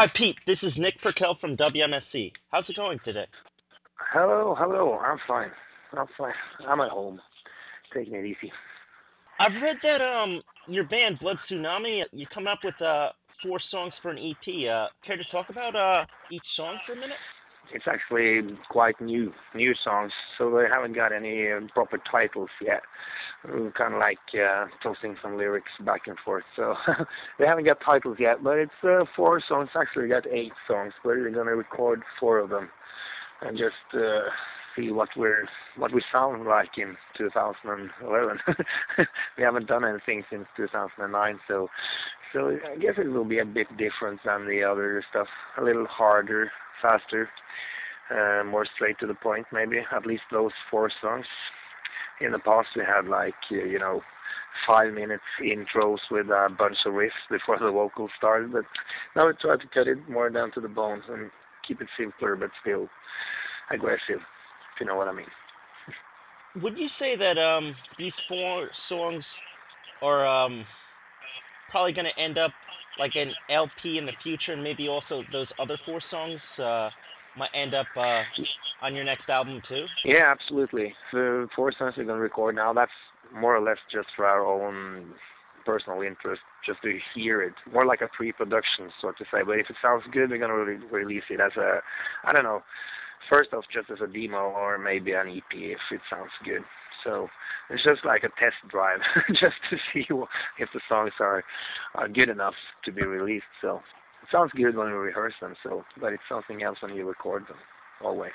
Hi, Pete. This is Nick Perkel from WMSC. How's it going today? Hello, hello. I'm fine. I'm fine. I'm at home, taking it easy. I've read that um your band Blood Tsunami you come up with uh four songs for an EP. Uh, care to talk about uh each song for a minute? It's actually quite new, new songs, so they haven't got any uh, proper titles yet. Kind of like uh, tossing some lyrics back and forth, so they haven't got titles yet. But it's uh, four songs. Actually, we got eight songs, but we're gonna record four of them and just uh, see what we're what we sound like in 2011. we haven't done anything since 2009, so so I guess it will be a bit different than the other stuff. A little harder, faster, uh, more straight to the point. Maybe at least those four songs. In the past, we had like uh, you know five minutes intros with a bunch of riffs before the vocals started, but now we try to cut it more down to the bones and keep it simpler but still aggressive, if you know what I mean. Would you say that um these four songs are um probably going to end up like an LP in the future, and maybe also those other four songs uh, might end up uh, on your next album too? Yeah, absolutely. The four songs we're to record now, that's more or less just for our own personal interest, just to hear it, more like a pre-production, so to say. But if it sounds good, we're to re- release it as a, I don't know, first off just as a demo or maybe an EP if it sounds good. So it's just like a test drive, just to see if the songs are, are good enough to be released. So it sounds good when we rehearse them. So, but it's something else when you record them, always.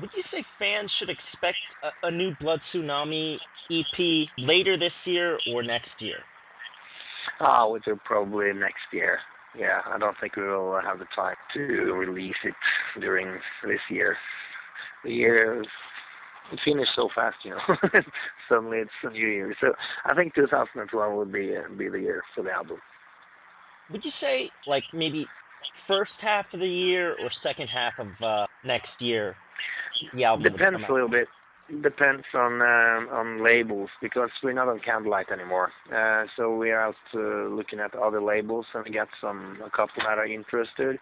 Would you say fans should expect a, a new Blood Tsunami EP later this year or next year? Ah, oh, it's probably next year. Yeah, I don't think we will have the time to release it during this year. The year it finished so fast, you know. Suddenly it's a new year. So I think 2012 would be uh, be the year for the album. Would you say like maybe first half of the year or second half of uh, next year? The album depends a little bit. Depends on um, on labels because we're not on Candlelight anymore. Uh, so we are out uh, looking at other labels and we got some a couple that are interested,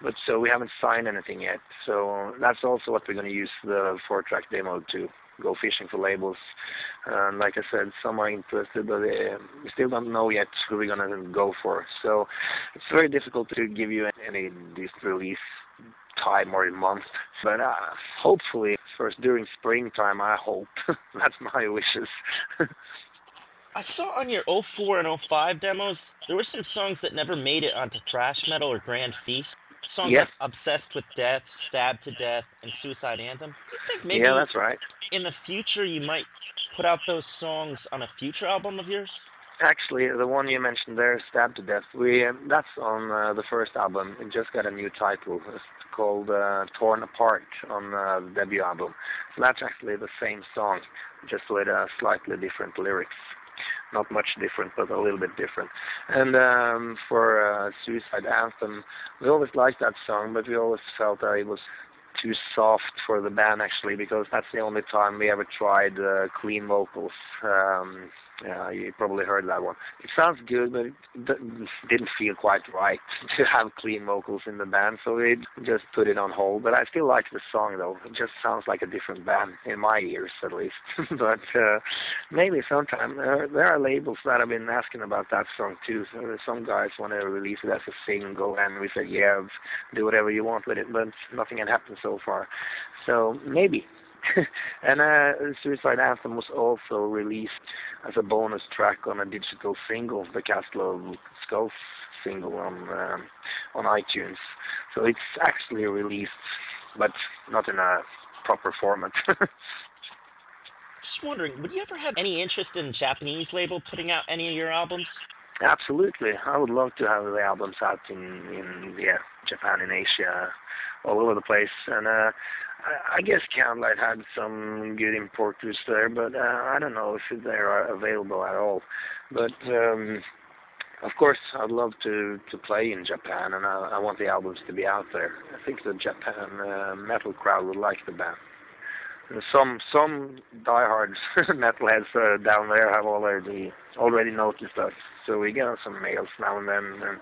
but so we haven't signed anything yet. So that's also what we're going to use the four track demo to go fishing for labels. And like I said, some are interested, but uh, we still don't know yet who we're going to go for. So it's very difficult to give you any disc release time or a month. But uh, hopefully, first during springtime, I hope. That's my wishes. I saw on your 04 and 05 demos, there were some songs that never made it onto Thrash Metal or Grand Feast. Songs yes. like Obsessed with Death, Stabbed to Death, and Suicide Anthem. Do you think maybe yeah, that's right. in the future you might put out those songs on a future album of yours? Actually, the one you mentioned there, "Stabbed to Death," we uh, that's on uh, the first album. It just got a new title. It's called uh, "Torn Apart" on uh, the debut album. So that's actually the same song, just with uh, slightly different lyrics. Not much different, but a little bit different. And um, for uh, "Suicide Anthem," we always liked that song, but we always felt that it was too soft for the band actually because that's the only time we ever tried uh, clean vocals. Um, yeah, you probably heard that one. It sounds good, but it didn't feel quite right to have clean vocals in the band, so we just put it on hold. But I still like the song, though. It just sounds like a different band in my ears, at least. but uh, maybe sometime uh, there are labels that have been asking about that song too. So some guys want to release it as a single, and we said, yeah, do whatever you want with it. But nothing had happened so far. So maybe and uh, Suicide Anthem was also released as a bonus track on a digital single, the Castle of Skulls single on um, on iTunes. So it's actually released, but not in a proper format. Just wondering, would you ever have any interest in Japanese label putting out any of your albums? Absolutely, I would love to have the albums out in in yeah Japan and Asia, all over the place, and uh, I, I guess Candlelight had some good importers there, but uh, I don't know if they are available at all. But um, of course, I'd love to to play in Japan, and I, I want the albums to be out there. I think the Japan uh, metal crowd would like the band. Some some diehard metalheads uh, down there have already already noticed us, so we get some mails now and then. And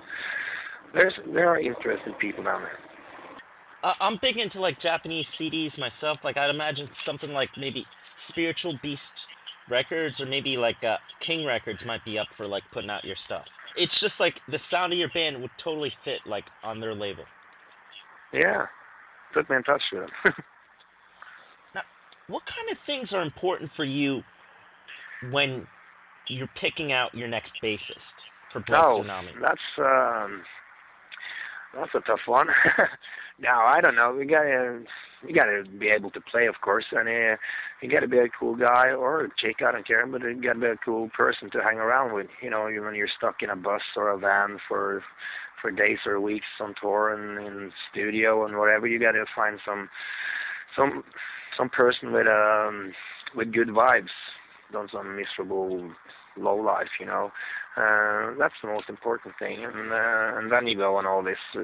there's there are interested people down there. Uh, I'm big into like Japanese CDs myself. Like I'd imagine something like maybe Spiritual Beast Records or maybe like uh, King Records might be up for like putting out your stuff. It's just like the sound of your band would totally fit like on their label. Yeah, put me in touch with them. what kind of things are important for you when you're picking out your next bassist for Blood oh, Tsunami? that's um, that's a tough one. now I don't know. We gotta you gotta be able to play, of course, and uh, you gotta be a cool guy or a chick. I don't care, but you gotta be a cool person to hang around with. You know, when you're stuck in a bus or a van for for days or weeks on tour and in studio and whatever, you gotta find some some some person with um with good vibes, not some miserable low life, you know. Uh, that's the most important thing, and uh, and then you go on all this uh,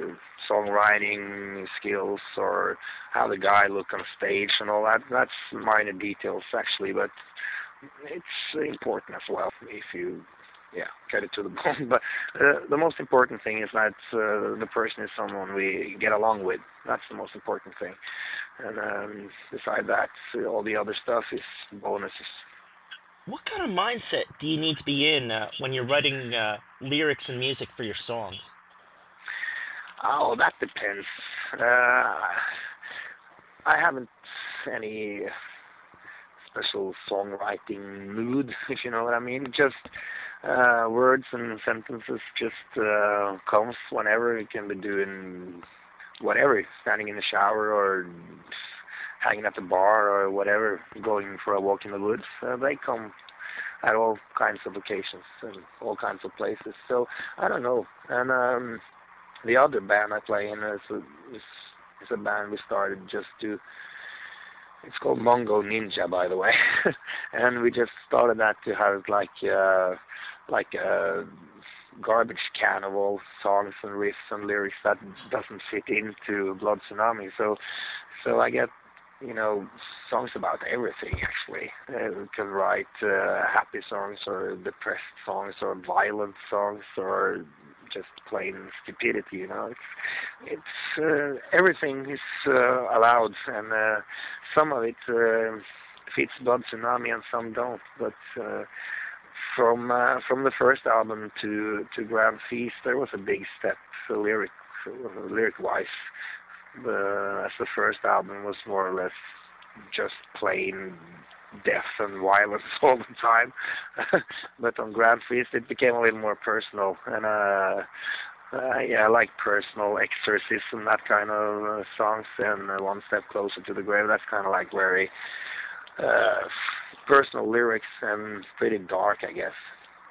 songwriting skills or how the guy look on stage and all that. That's minor details actually, but it's important as well if you yeah get it to the bone. But uh, the most important thing is that uh, the person is someone we get along with. That's the most important thing, and um, beside that, all the other stuff is bonuses what kind of mindset do you need to be in uh, when you're writing uh, lyrics and music for your songs? Oh, that depends. Uh, I haven't any special songwriting mood, if you know what I mean. Just uh, words and sentences just uh, comes whenever. You can be doing whatever, standing in the shower or hanging at the bar or whatever, going for a walk in the woods. Uh, they come at all kinds of occasions and all kinds of places. So I don't know. And um, the other band I play in is a, is, is a band we started just to. It's called Mongo Ninja, by the way, and we just started that to have like uh, like a garbage can of all songs and riffs and lyrics that doesn't fit into Blood Tsunami. So so I get you know, songs about everything actually. Uh, can write uh, happy songs or depressed songs or violent songs or just plain stupidity. You know, it's it's uh, everything is uh, allowed, and uh, some of it uh, fits Blood Tsunami and some don't. But uh, from uh, from the first album to to Grand Feast, there was a big step uh, lyric uh, lyric wise uh, as the first album was more or less just plain death and violence all the time. but on Grand Feast, it became a little more personal, and uh, uh, yeah, I like personal exorcism, that kind of uh, songs, and uh, One Step Closer to the Grave. That's kind of like very uh, personal lyrics and pretty dark, I guess.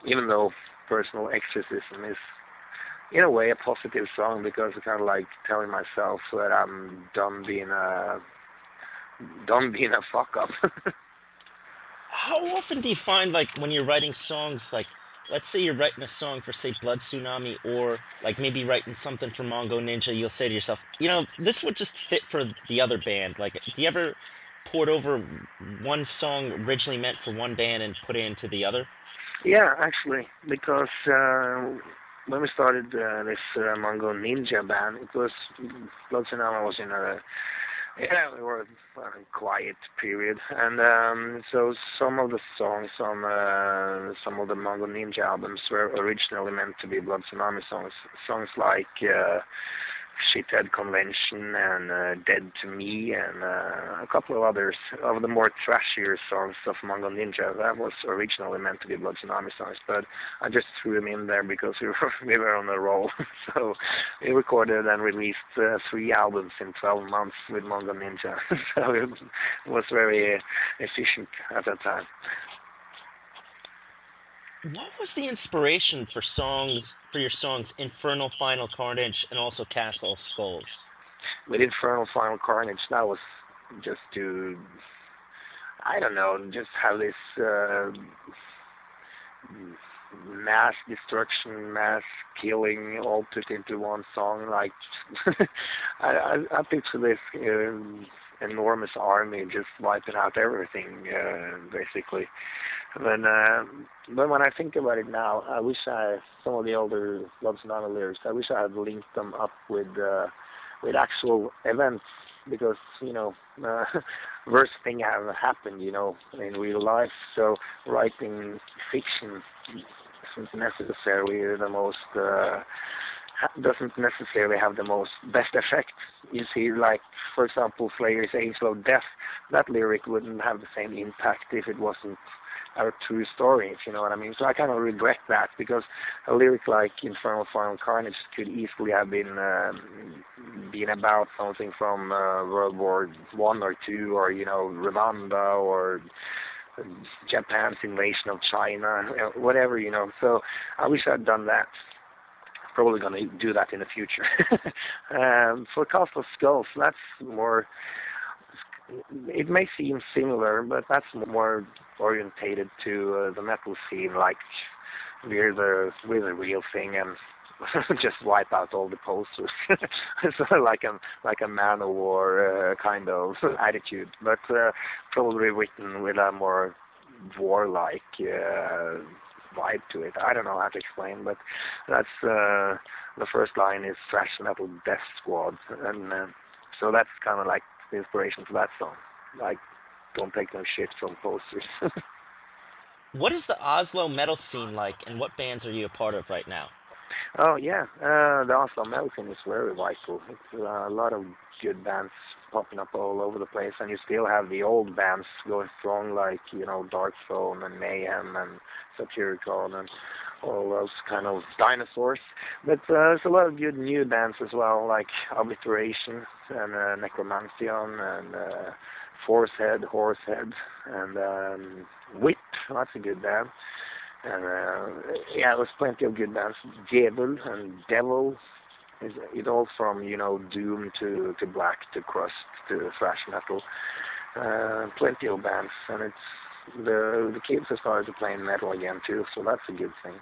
Even though personal exorcism is in a way a positive song because it's kind of like telling myself that I'm done being a done being a fuck up. How often do you find like when you're writing songs like let's say you're writing a song for say Blood Tsunami or like maybe writing something for Mongo Ninja, you'll say to yourself, you know, this would just fit for the other band. Like do you ever port over one song originally meant for one band and put it into the other? Yeah, actually, because uh, when we started uh, this uh, Mongo Ninja band, it was Blood Tsunami was in a yeah, we were a quiet period, and um, so some of the songs on uh, some of the Mongo Ninja albums were originally meant to be Blood Tsunami songs. Songs like uh, Shithead Convention and uh, Dead to Me and uh, a couple of others of the more trashier songs of Mongo Ninja. That was originally meant to be Blood Tsunami songs, but I just threw them in there because we were, we were on a roll. so we recorded and released uh, three albums in 12 months with Mongo Ninja. so it was very efficient at that time. What was the inspiration for songs for your songs Infernal Final Carnage and also Castle of Skulls? With Infernal Final Carnage, that was just to, I don't know, just have this uh, mass destruction, mass killing all put into one song. Like, I, I, I picture this uh, enormous army just wiping out everything, uh, basically. Uh, but when I think about it now, I wish I some of the older Blood Tsunami lyrics. I wish I had linked them up with uh, with actual events because you know uh, worst thing have happened you know in real life. So writing fiction isn't necessarily the most. Uh, doesn't necessarily have the most best effect. You see, like for example, Slayer's Angel of Death, that lyric wouldn't have the same impact if it wasn't a true story, if you know what I mean. So I kind of regret that because a lyric like Infernal Final Carnage could easily have been uh, been about something from uh, World War One or two, or you know Rwanda or Japan's invasion of China, whatever you know. So I wish I'd done that probably going to do that in the future. um, for Castle Skulls, that's more. It may seem similar, but that's more orientated to uh, the metal scene. Like we're the we're the real thing, and just wipe out all the posters. it's like a like a man of war uh, kind of attitude, but uh, probably written with a more warlike. Uh, vibe to it. I don't know how to explain, but that's uh, the first line is thrash metal death squad, and uh, so that's kind of like the inspiration for that song. Like, don't take no shit from posters. what is the Oslo metal scene like, and what bands are you a part of right now? Oh yeah, uh, the Oslo metal scene is very vital. It's uh, a lot of good bands popping up all over the place, and you still have the old bands going strong, like you know Darkthrone and Mayhem and Satyricon and all those kind of dinosaurs. But uh, there's a lot of good new bands as well, like Obliteration and uh, Nekromantheon and uh, Forcehead, Horsehead, and um, Whip. That's a good band. And uh, yeah, there's plenty of good bands. Devil and Devil. It all from you know doom to to black to crust to thrash metal. Uh, plenty of bands, and it's the the kids have started to play metal again too, so that's a good thing.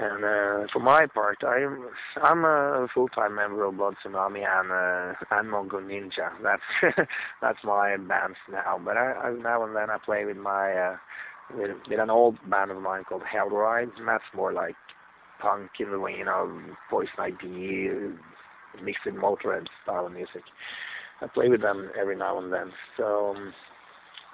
And uh, for my part, I'm I'm a full-time member of Blood Tsunami and uh, and Mongo Ninja. That's that's my bands now. But I, I now and then I play with my uh, with, with an old band of mine called Hellride, and that's more like punk in the vein of Poison Idea, mixed with Motorhead style of music. I play with them every now and then. So. Um,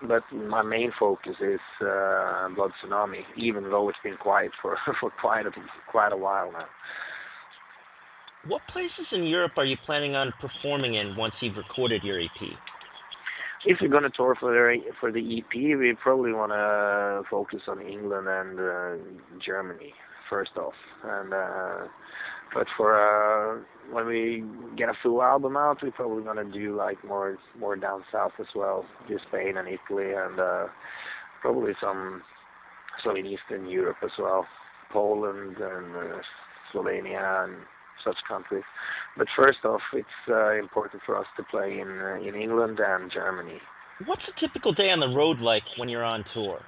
but my main focus is uh, Blood Tsunami, even though it's been quiet for for quite a quite a while now. What places in Europe are you planning on performing in once you've recorded your EP? If you're going to tour for the for the EP, we probably want to focus on England and uh, Germany first off, and uh, but for uh, when we get a full album out, we're probably gonna do like more more down south as well, do Spain and Italy, and uh, probably some some in Eastern Europe as well, Poland and uh, Slovenia and such countries. But first off, it's uh, important for us to play in uh, in England and Germany. What's a typical day on the road like when you're on tour?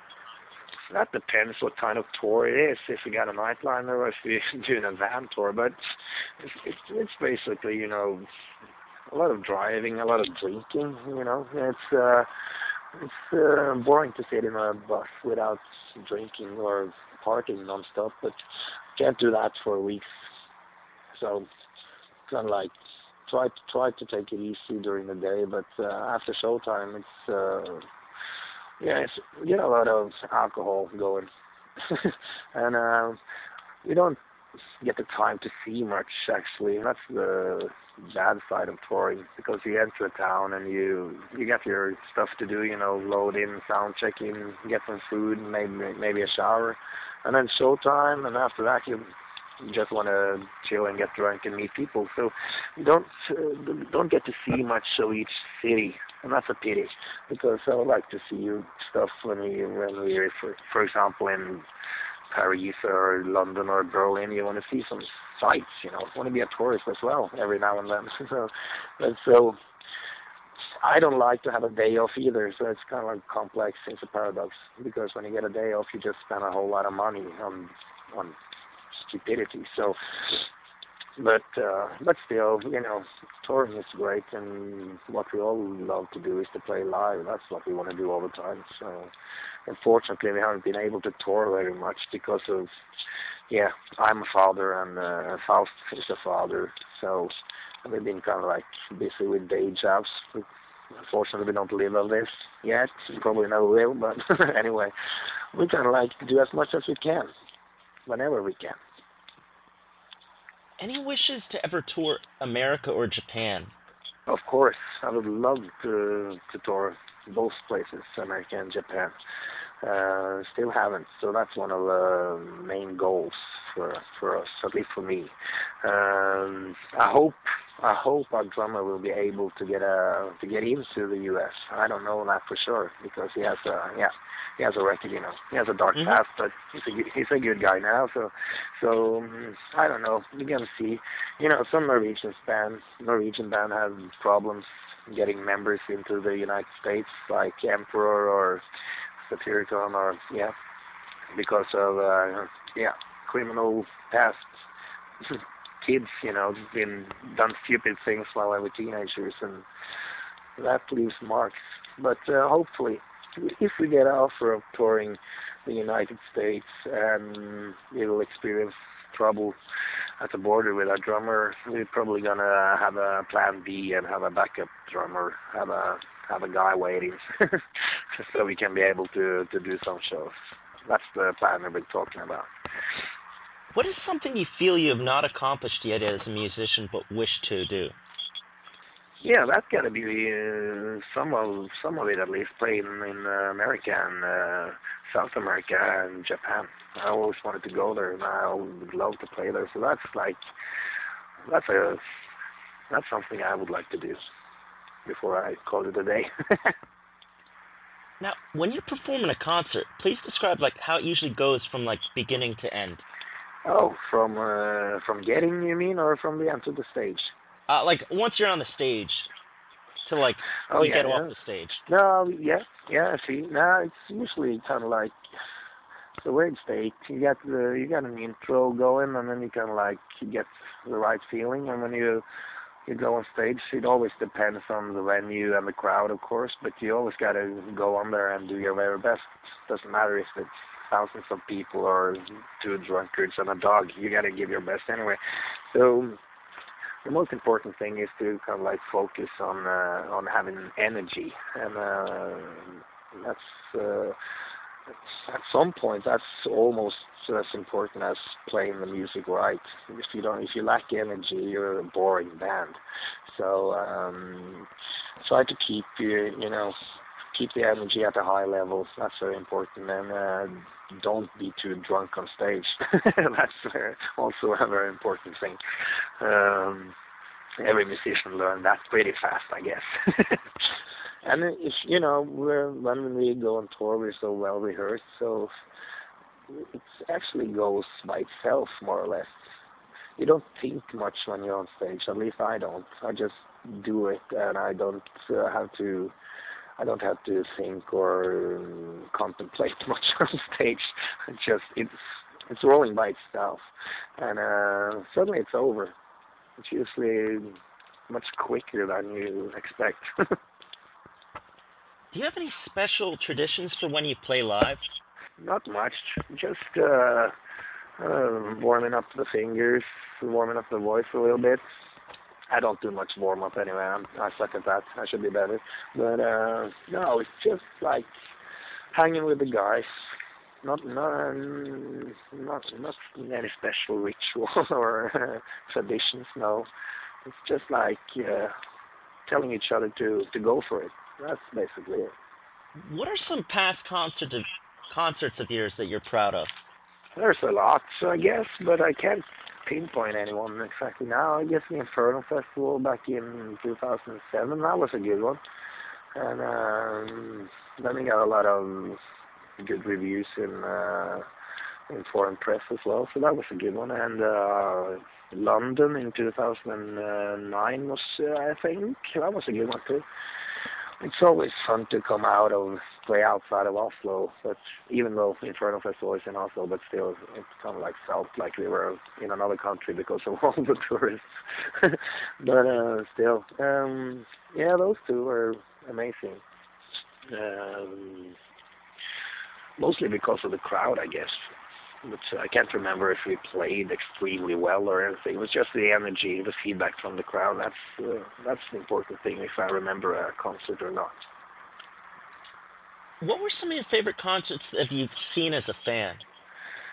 That depends what kind of tour it is. If we got a nightliner or if we're doing a van tour, but it's, it's it's basically you know a lot of driving, a lot of drinking. You know, it's uh, it's uh, boring to sit in a bus without drinking or partying nonstop, but can't do that for weeks. So kind of like try to try to take it easy during the day, but uh, after showtime, it's uh, yeah, it's, we get a lot of alcohol going, and uh, we don't get the time to see much. Actually, that's the bad side of touring because you enter a town and you you get your stuff to do. You know, load in, sound check in, get some food, maybe maybe a shower, and then showtime, and after that you just want to chill and get drunk and meet people. So don't uh, don't get to see much of each city and that's a pity because I would like to see stuff when we when we're for for example in Paris or London or Berlin. You want to see some sights, you know. want to be a tourist as well every now and then. so, but so I don't like to have a day off either. So it's kind of like complex. It's a paradox because when you get a day off, you just spend a whole lot of money on on stupidity. So but uh, but still, you know, touring is great, and what we all love to do is to play live. That's what we want to do all the time. So, unfortunately, we haven't been able to tour very much because of, yeah, I'm a father and uh, Faust is a father, so we've been kind of like busy with day jobs. Unfortunately, we don't live on this yet. Probably never will, but anyway, we kind of like to do as much as we can, whenever we can. Any wishes to ever tour America or Japan? Of course, I would love to to tour both places, America and Japan. Uh, still haven't, so that's one of the main goals for for us, at least for me. Um, I hope I hope our drummer will be able to get a to get into the U.S. I don't know that for sure because he has a yeah he has a record, you know. He has a dark Mhm. past, but he's a good- he's a good guy now. So, so um, I don't know. We're gonna see. You know, some Norwegian band Norwegian band have problems getting members into the United States, like Emperor or Satyricon, or yeah, because of uh, yeah criminal past. Kids, you know, been done stupid things while they were teenagers, and that leaves marks. But uh, hopefully, if we get an offer of touring the United States um, and we will experience trouble at the border with our drummer, we're probably gonna have a plan B and have a backup drummer, have a have a guy waiting, so we can be able to to do some shows. That's the plan we've been talking about. What is something you feel you have not accomplished yet as a musician but wish to do? Yeah, that's got to be uh, some of some of it at least. Playing in uh, America and uh, South America and Japan. I always wanted to go there, and I would love to play there. So that's like that's a that's something I would like to do before I call it a day. Now, when you perform in a concert, please describe like how it usually goes from like beginning to end. oh, from uh, from getting you mean, or from the end to the stage? Uh, like once you're on the stage, to like Oh you yeah, get yeah. off the stage. No, yeah, yeah. See, no, it's usually kind of like it's a weird state. You got the you got an intro going, and then you kind of like you get the right feeling, and when you you go on stage, it always depends on the venue and the crowd, of course. But you always got to go on there and do your very best. Doesn't matter if it's thousands of people or two drunkards and a dog. You got to give your best anyway. So the most important thing is to kind of like focus on uh, on having energy, and uh, that's uh, at some point that's almost as important as playing the music right. If you don't, if you lack energy, you're a boring band. So um, try to keep you you know keep the energy at a high level. That's very important, and uh, don't be too drunk on stage. that's uh, also a very important thing. Um, every musician learned that pretty fast, I guess. and if you know, when we go on tour, we're so well rehearsed, so it actually goes by itself, more or less. You don't think much when you're on stage. At least I don't. I just do it, and I don't uh, have to. I don't have to think or um, contemplate much on stage. Just it's it's rolling by itself, and uh, suddenly it's over. It's usually much quicker than you expect. Do you have any special traditions for when you play live? Not much, just uh, uh, warming up the fingers, warming up the voice a little bit. I don't do much warm up anyway. I'm, I suck at that. I should be better. But uh, no, it's just like hanging with the guys. Not not not not any special ritual or uh, traditions. No, it's just like uh, telling each other to to go for it. That's basically it. What are some past concerts of, concerts of yours that you're proud of? There's a lot, I guess, but I can't pinpoint anyone exactly now. I guess the Inferno Festival back in 2007, that was a good one. And um, then we got a lot of good reviews in uh, in foreign press as well, so that was a good one. And uh, London in 2009 was, uh, I think, that was a good one too. it's always fun to come out of play outside of Oslo. But even though Inferno Festival is in Oslo, but still it kind of like felt like we were in another country because of all the tourists. but uh, still, um, yeah, those two were amazing. Um, mostly because of the crowd, I guess. But uh, I can't remember if we played extremely well or anything. It was just the energy, the feedback from the crowd. That's uh, that's the important thing if I remember a concert or not. What were some of your favorite concerts that you've seen as a fan?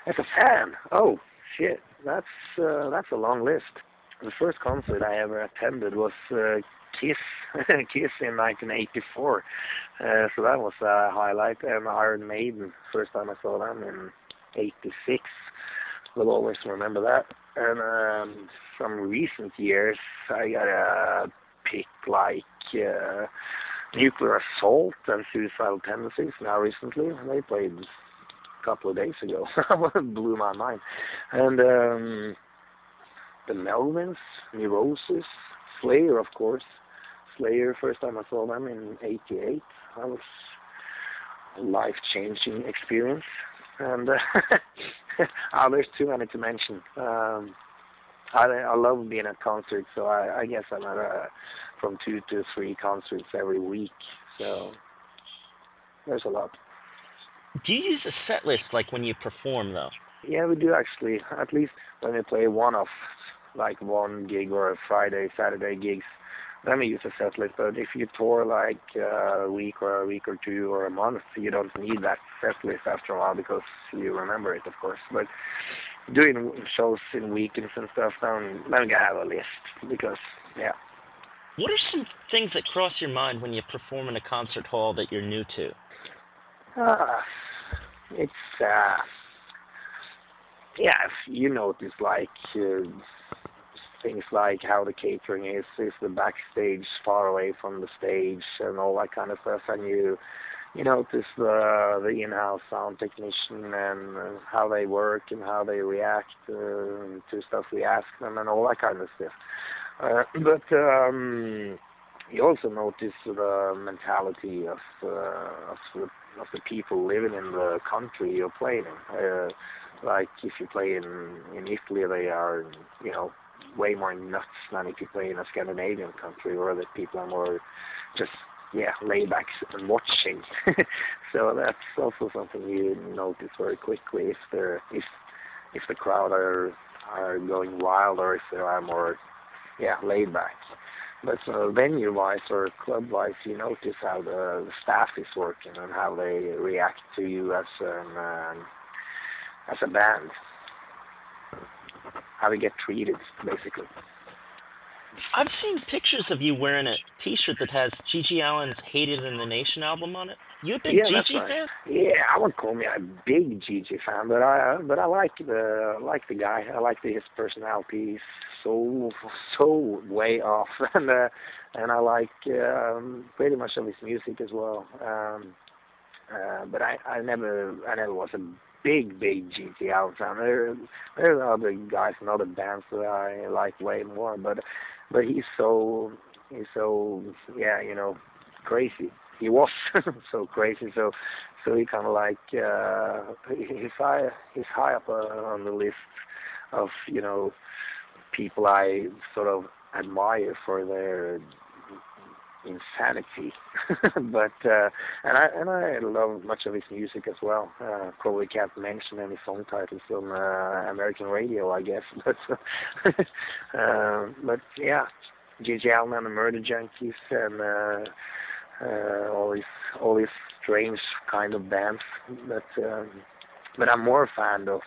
As a fan, oh shit, that's uh, that's a long list. The first concert I ever attended was uh, Kiss, Kiss in 1984. Uh, so that was a highlight. And Iron Maiden, first time I saw them in 86. Will always remember that. And um, from recent years, I got a pick like uh, Nuclear Assault and Suicidal Tendencies now recently. They played a couple of days ago. blew my mind. And um, the Melvins, Neurosis, Slayer, of course. Slayer, first time I saw them in 88. That was a life-changing experience. And uh, oh, there's too many to mention. Um, I I love being at concerts, so I, I guess I'm at uh, from two to three concerts every week. So there's a lot. Do you use a set list like when you perform though? Yeah, we do actually. At least when we play one-off, like one gig or a Friday, Saturday gigs, then we use a set list. But if you tour like uh, a week or a week or two or a month, you don't need that set list after a while because you remember it, of course. But doing shows in weekends and stuff, then then you have a list because yeah. What are some things that cross your mind when you perform in a concert hall that you're new to? Uh, it's uh, yeah, you notice like. Uh, things like how the catering is, is the backstage far away from the stage and all that kind of stuff, and you you notice the the in-house sound technician and how they work and how they react uh, to stuff we ask them and all that kind of stuff. Uh, but um, you also notice the mentality of uh, of the of the people living in the country you're playing in. Uh, like if you play in in Italy, they are you know way more nuts than if you play in a Scandinavian country where the people are more just yeah laid back and watching. so that's also something you notice very quickly if they're if if the crowd are are going wild or if they are more yeah laid back. But uh, venue-wise or club-wise, you notice how the, the staff is working and how they react to you as an um, as a band how to get treated, basically. I've seen pictures of you wearing a T-shirt that has GG Allin's "Hated in the Nation" album on it. You a big yeah, GG right. fan? Yeah, I wouldn't call me a big GG fan, but I but I like the like the guy. I like the, his personality. He's so so way off, and uh, and I like um, pretty much of his music as well. Um, uh, but I I never I never was a big, big Allin fan. There, there are other guys and other bands that I like way more, but but he's so he's so yeah, you know, crazy. He was so crazy, so so he kind of like uh, he's high he's high up uh, on the list of you know people I sort of admire for their insanity. but uh, and I and I love much of his music as well. Uh, probably can't mention any song titles on uh, American radio, I guess. But uh, but yeah, GG Allin and the Murder Junkies and uh, uh, all these all these strange kind of bands. But um, but I'm more a fan of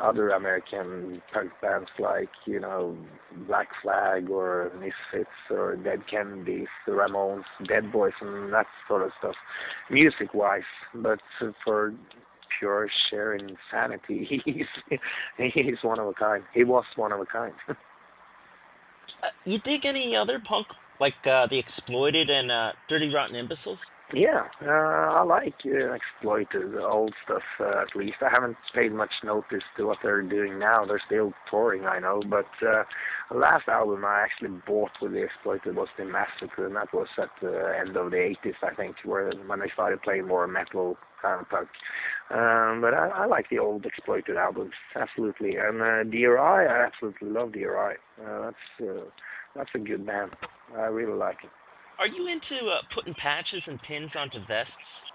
other American punk bands like you know Black Flag or Misfits or Dead Kennedys, the Ramones, Dead Boys, and that sort of stuff, music-wise. But for pure sheer insanity, he's he's one of a kind. He was one of a kind. uh, you dig any other punk like uh, the Exploited and uh, Dirty Rotten Imbeciles? Yeah, uh, I like uh, exploited old stuff. Uh, at least I haven't paid much notice to what they're doing now. They're still touring, I know, but uh, the last album I actually bought with the exploited was the Massacre, and that was at the end of the 80s, I think, where when they started playing more metal kind of punk. Um, but I, I like the old exploited albums, absolutely. And uh, DRI, I absolutely love DRI. Uh, that's uh, that's a good band. I really like it. Are you into uh, putting patches and pins onto vests?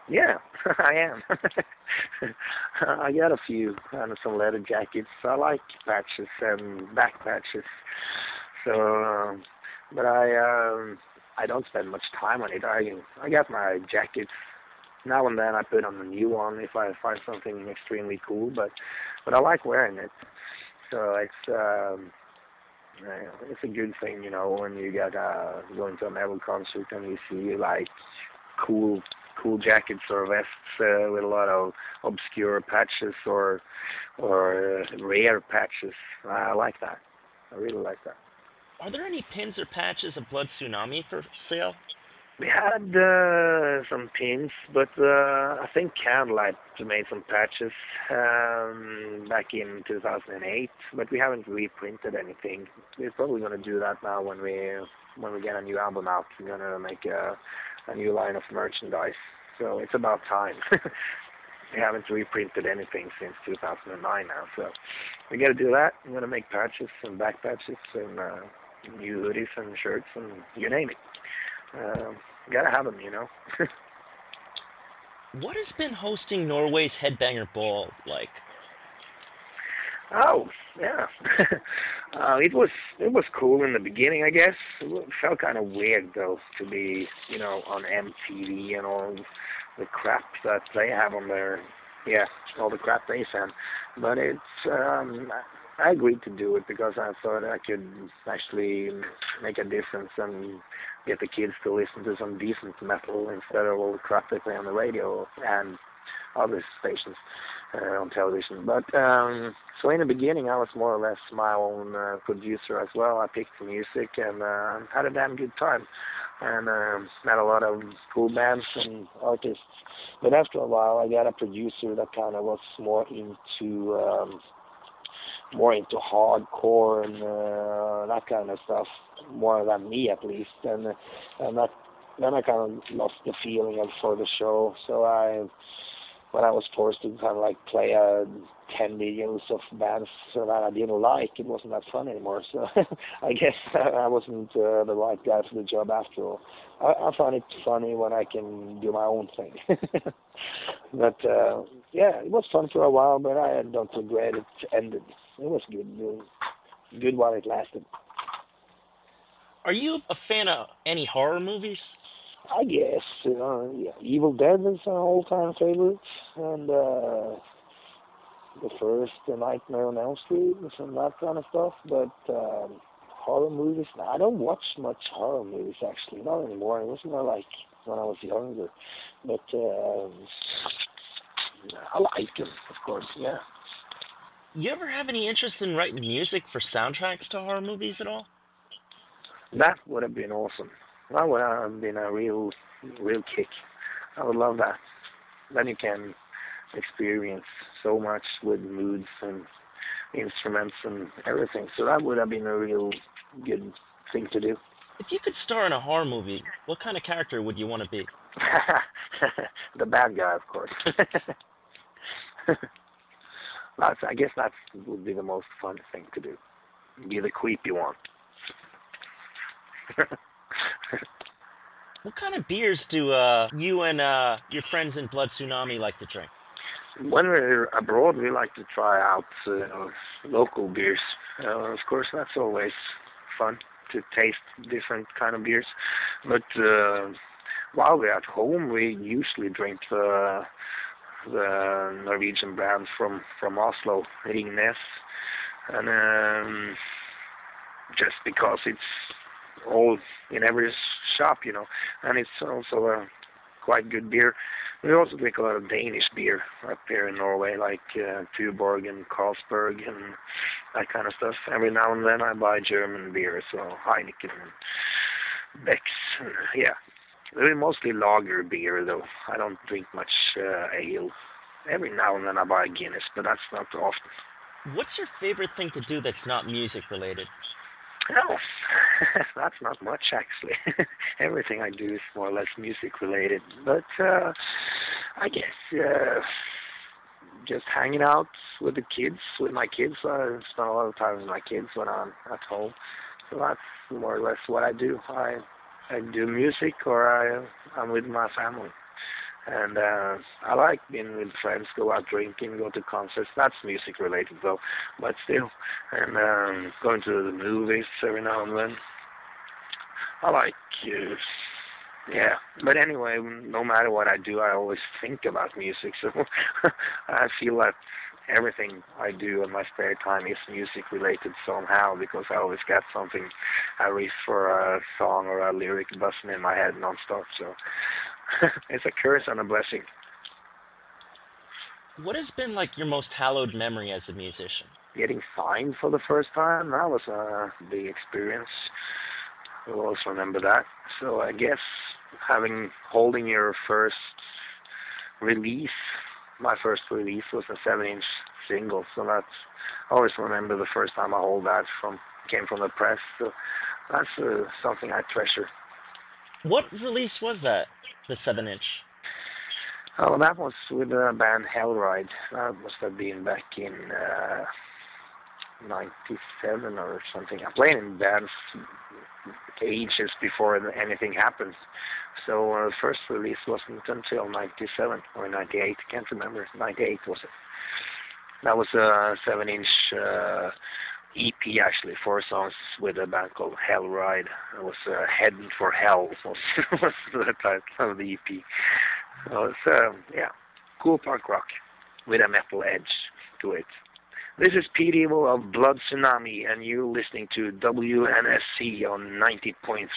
Yeah, I am. I got a few and some leather jackets. I like patches and back patches. So, um, but I um, I don't spend much time on it. I I got my jackets now and then. I put on a new one if I find something extremely cool. But but I like wearing it. So it's um, it's a good thing, you know, when you get uh, going to a metal concert and you see like cool cool jackets or vests uh, with a lot of obscure patches or or uh, rare patches. I like that. I really like that. Are there any pins or patches of Blood Tsunami for sale? We had uh, some pins, but uh, I think Candlelight made some patches um, back in 2008, but we haven't reprinted anything. We're probably going to do that now when we when we get a new album out. We're going to make a, a new line of merchandise. So it's about time. we haven't reprinted anything since 2009 now, so we got to do that. I'm going to make patches and back patches and uh, new hoodies and shirts and you name it. Uh, gotta have them, you know. what has been hosting Norway's Headbanger Ball like? Oh, yeah. uh, it was it was cool in the beginning, I guess. It felt kind of weird though to be, you know, on MTV and all the crap that they have on their, yeah, all the crap they send. But it's, um, I agreed to do it because I thought I could actually make a difference and get the kids to listen to some decent metal instead of all the crap they play on the radio and other stations uh, on television. But um, so in the beginning, I was more or less my own uh, producer as well. I picked the music and uh, had a damn good time, and uh, met a lot of cool bands and artists. But after a while, I got a producer that kind of was more into um, more into hardcore and uh, that kind of stuff more than me at least, and and that then I kind of lost the feeling of for the show. So I, when I was forced to kind of like play a ten videos of bands that I didn't like, it wasn't that fun anymore. So I guess I wasn't uh, the right guy for the job after all. I, I find it funny when I can do my own thing. but uh, yeah, it was fun for a while, but I don't regret it ended. It was good, good while it lasted. Are you a fan of any horror movies? I guess. Uh, yeah. Evil Dead is an all-time favorite, and uh, the first The Nightmare on Elm Street and some that kind of stuff. But um, horror movies, I don't watch much horror movies actually, not anymore. It wasn't like when I was younger, but uh, I like them, of course. Yeah. You ever have any interest in writing music for soundtracks to horror movies at all? That would have been awesome. That would have been a real, real kick. I would love that. Then you can experience so much with moods and instruments and everything. So that would have been a real good thing to do. If you could star in a horror movie, what kind of character would you want to be? the bad guy, of course. that's, I guess that would be the most fun thing to do. Be the creepy one. what kind of beers do uh, you and uh, your friends in Blood Tsunami like to drink? When we're abroad, we like to try out uh, local beers. Uh, of course, that's always fun to taste different kind of beers. But uh, while we're at home, we usually drink the Norwegian brands from from Oslo, Ringnes, and um, just because it's all in every shop, you know, and it's also a quite good beer. We also drink a lot of Danish beer up here in Norway, like uh, Tuborg and Carlsberg and that kind of stuff. Every now and then I buy German beer, so Heineken and Beck's, and, yeah. They're mostly lager beer, though. I don't drink much uh, ale. Every now and then I buy Guinness, but that's not often. What's your favorite thing to do that's not music related? Well, that's not much actually. Everything I do is more or less music related. But uh, I guess uh, just hanging out with the kids, with my kids. I spend a lot of time with my kids when I'm at home. So that's more or less what I do. I I do music or I I'm with my family. And uh I like being with friends, go out drinking, go to concerts. That's music related though, but still. And um going to the movies every now and then. I like uh, yeah. But anyway, no matter what I do, I always think about music. So I feel that everything I do in my spare time is music related somehow because I always get something, a riff or a song or a lyric buzzing in my head nonstop. So it's a curse and a blessing. What has been like your most hallowed memory as a musician? Getting signed for the first time, that was a big experience. I will always remember that. So I guess having holding your first release my first release was a seven inch single so that's I always remember the first time I hold that from came from the press so that's uh, something I treasure. What release was that the seven inch oh that was with the band Hellride. That must have been back in uh 97 or something. I played in bands ages before anything happened so uh, the first release wasn't until 97 or 98, can't remember. 98 was it. That was a 7 inch uh, EP actually, four songs with a band called Hellride. It was uh, Heading for Hell was, was the title of the EP. So it's, uh, yeah, cool punk rock with a metal edge to it. This is Pete Evil of Blood Tsunami, and you're listening to WNSC on 90.3.